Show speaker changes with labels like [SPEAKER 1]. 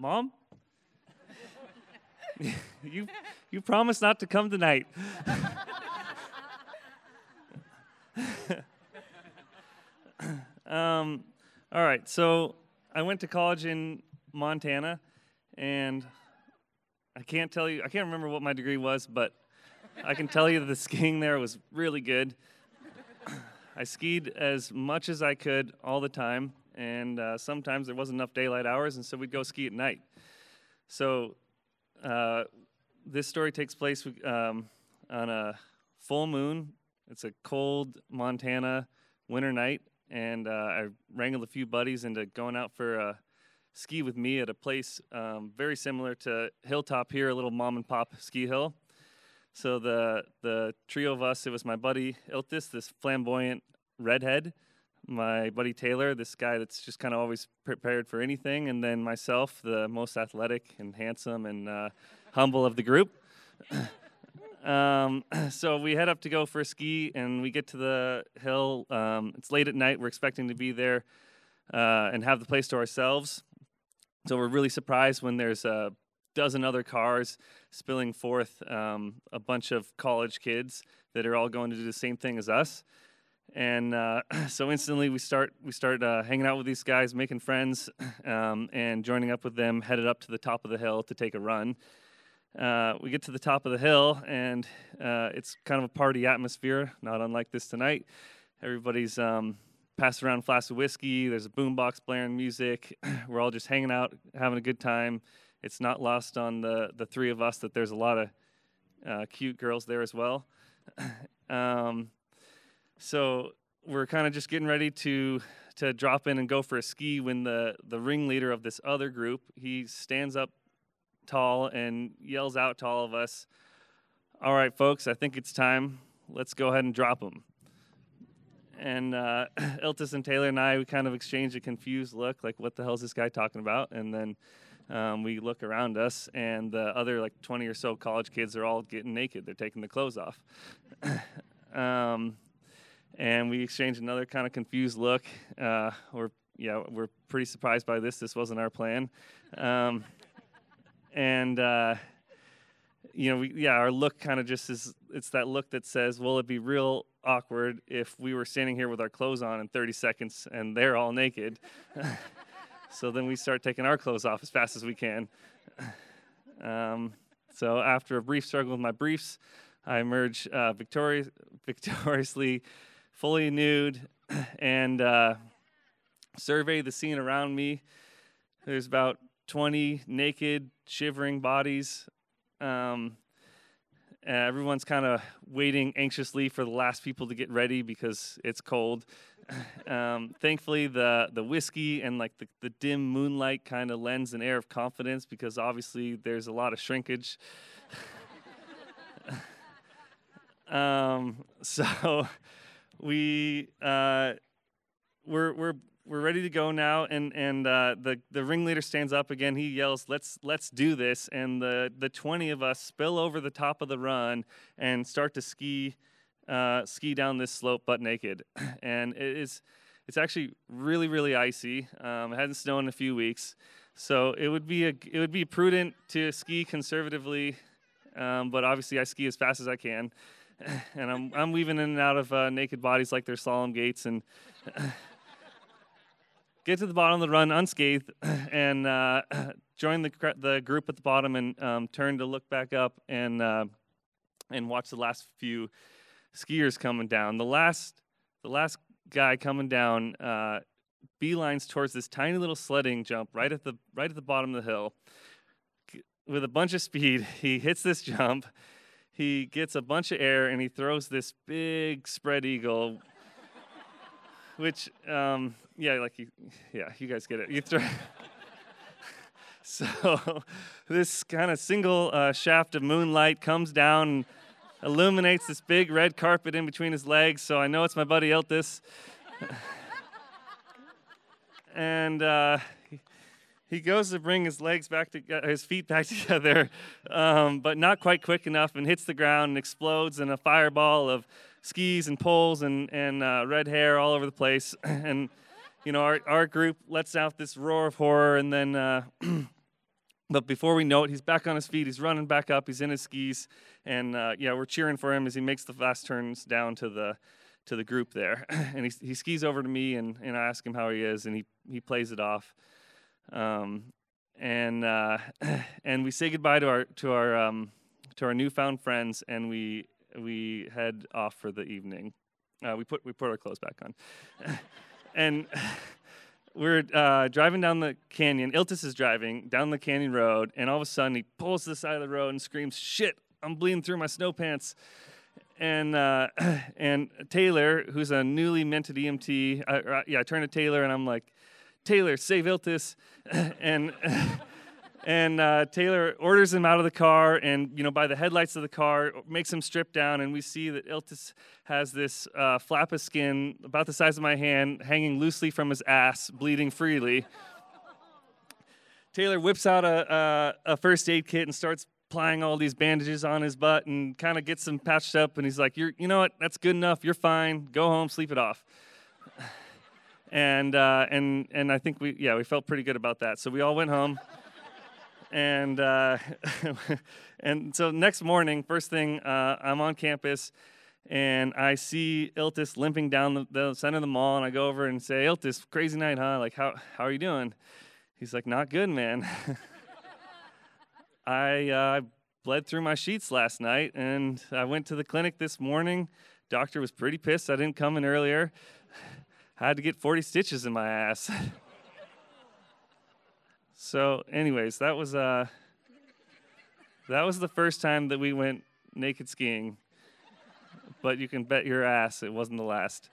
[SPEAKER 1] Mom? you, you promised not to come tonight. um, all right, so I went to college in Montana, and I can't tell you, I can't remember what my degree was, but I can tell you the skiing there was really good. I skied as much as I could all the time, and uh, sometimes there wasn't enough daylight hours, and so we'd go ski at night. So uh, this story takes place um, on a full moon. It's a cold Montana winter night, and uh, I wrangled a few buddies into going out for a ski with me at a place um, very similar to Hilltop here, a little mom and pop ski hill. So the the trio of us, it was my buddy Iltis, this flamboyant redhead, my buddy Taylor, this guy that's just kind of always prepared for anything, and then myself, the most athletic and handsome and uh, humble of the group. um, so we head up to go for a ski, and we get to the hill. Um, it's late at night. We're expecting to be there uh, and have the place to ourselves. So we're really surprised when there's a dozen other cars spilling forth um, a bunch of college kids that are all going to do the same thing as us. And uh, so instantly we start we start uh, hanging out with these guys, making friends, um, and joining up with them. Headed up to the top of the hill to take a run. Uh, we get to the top of the hill, and uh, it's kind of a party atmosphere, not unlike this tonight. Everybody's um, passing around flasks of whiskey. There's a boombox blaring music. We're all just hanging out, having a good time. It's not lost on the the three of us that there's a lot of uh, cute girls there as well. um, so we're kind of just getting ready to to drop in and go for a ski when the the ringleader of this other group he stands up tall and yells out to all of us, "All right, folks, I think it's time. Let's go ahead and drop them." And uh, Iltis and Taylor and I, we kind of exchange a confused look, like, "What the hell is this guy talking about?" And then um, we look around us, and the other like 20 or so college kids are all getting naked. They're taking the clothes off. um, and we exchange another kind of confused look. Uh, we're yeah, we're pretty surprised by this. This wasn't our plan. Um, and uh, you know, we, yeah, our look kind of just is. It's that look that says, "Well, it'd be real awkward if we were standing here with our clothes on in 30 seconds and they're all naked." So then we start taking our clothes off as fast as we can. Um, so after a brief struggle with my briefs, I emerge uh, victorious, victoriously, fully nude, and uh, survey the scene around me. There's about 20 naked, shivering bodies. Um, everyone's kind of waiting anxiously for the last people to get ready because it's cold. Um, thankfully, the the whiskey and like the, the dim moonlight kind of lends an air of confidence because obviously there's a lot of shrinkage. um, so we uh, we're we're we're ready to go now, and and uh, the the ringleader stands up again. He yells, "Let's let's do this!" And the the twenty of us spill over the top of the run and start to ski uh, ski down this slope butt naked, and it is it's actually really really icy. Um, it hasn't snowed in a few weeks, so it would be a it would be prudent to ski conservatively, um, but obviously I ski as fast as I can, and I'm I'm weaving in and out of uh, naked bodies like they're slalom gates and. get to the bottom of the run unscathed and uh, join the the group at the bottom and um, turn to look back up and uh, and watch the last few skiers coming down. The last, the last guy coming down uh, beelines towards this tiny little sledding jump right at the right at the bottom of the hill. With a bunch of speed, he hits this jump. He gets a bunch of air and he throws this big spread eagle. Which, um, yeah, like you, yeah, you guys get it. You throw. so, this kind of single uh, shaft of moonlight comes down illuminates this big red carpet in between his legs. So I know it's my buddy Iltis and uh, he, goes to bring his legs back to his feet back together, um, but not quite quick enough, and hits the ground and explodes in a fireball of skis and poles and and uh, red hair all over the place. and you know, our our group lets out this roar of horror, and then. Uh, But before we know it, he's back on his feet. He's running back up. He's in his skis, and uh, yeah, we're cheering for him as he makes the fast turns down to the to the group there. and he, he skis over to me, and, and I ask him how he is, and he he plays it off. Um, and uh, and we say goodbye to our to our um, to our newfound friends, and we we head off for the evening. Uh, we put we put our clothes back on, and we're uh, driving down the canyon. Iltis is driving down the canyon road, and all of a sudden he pulls to the side of the road and screams, "Shit! I'm bleeding through my snow pants!" And uh, and Taylor, who's a newly minted EMT, yeah, I turn to Taylor and I'm like, "Taylor, save Iltis!" and and uh, Taylor orders him out of the car, and you know by the headlights of the car, makes him strip down, and we see that Iltis has this uh, flap of skin about the size of my hand, hanging loosely from his ass, bleeding freely. Taylor whips out a, a, a, first aid kit and starts applying all these bandages on his butt, and kind of gets him patched up. And he's like, "You're, you know what? That's good enough. You're fine. Go home, sleep it off." And uh, and and I think we, yeah, we felt pretty good about that. So we all went home and uh, and so next morning, first thing, uh, I'm on campus, and I see Iltis limping down the, the, center of the mall, and I go over and say, "Iltis, crazy night, huh? Like, how how are you doing?" He's like, "Not good, man. I uh, bled through my sheets last night, and I went to the clinic this morning. Doctor was pretty pissed I didn't come in earlier. I had to get 40 stitches in my ass." So, anyways, that was uh, that was the first time that we went naked skiing. But you can bet your ass it wasn't the last.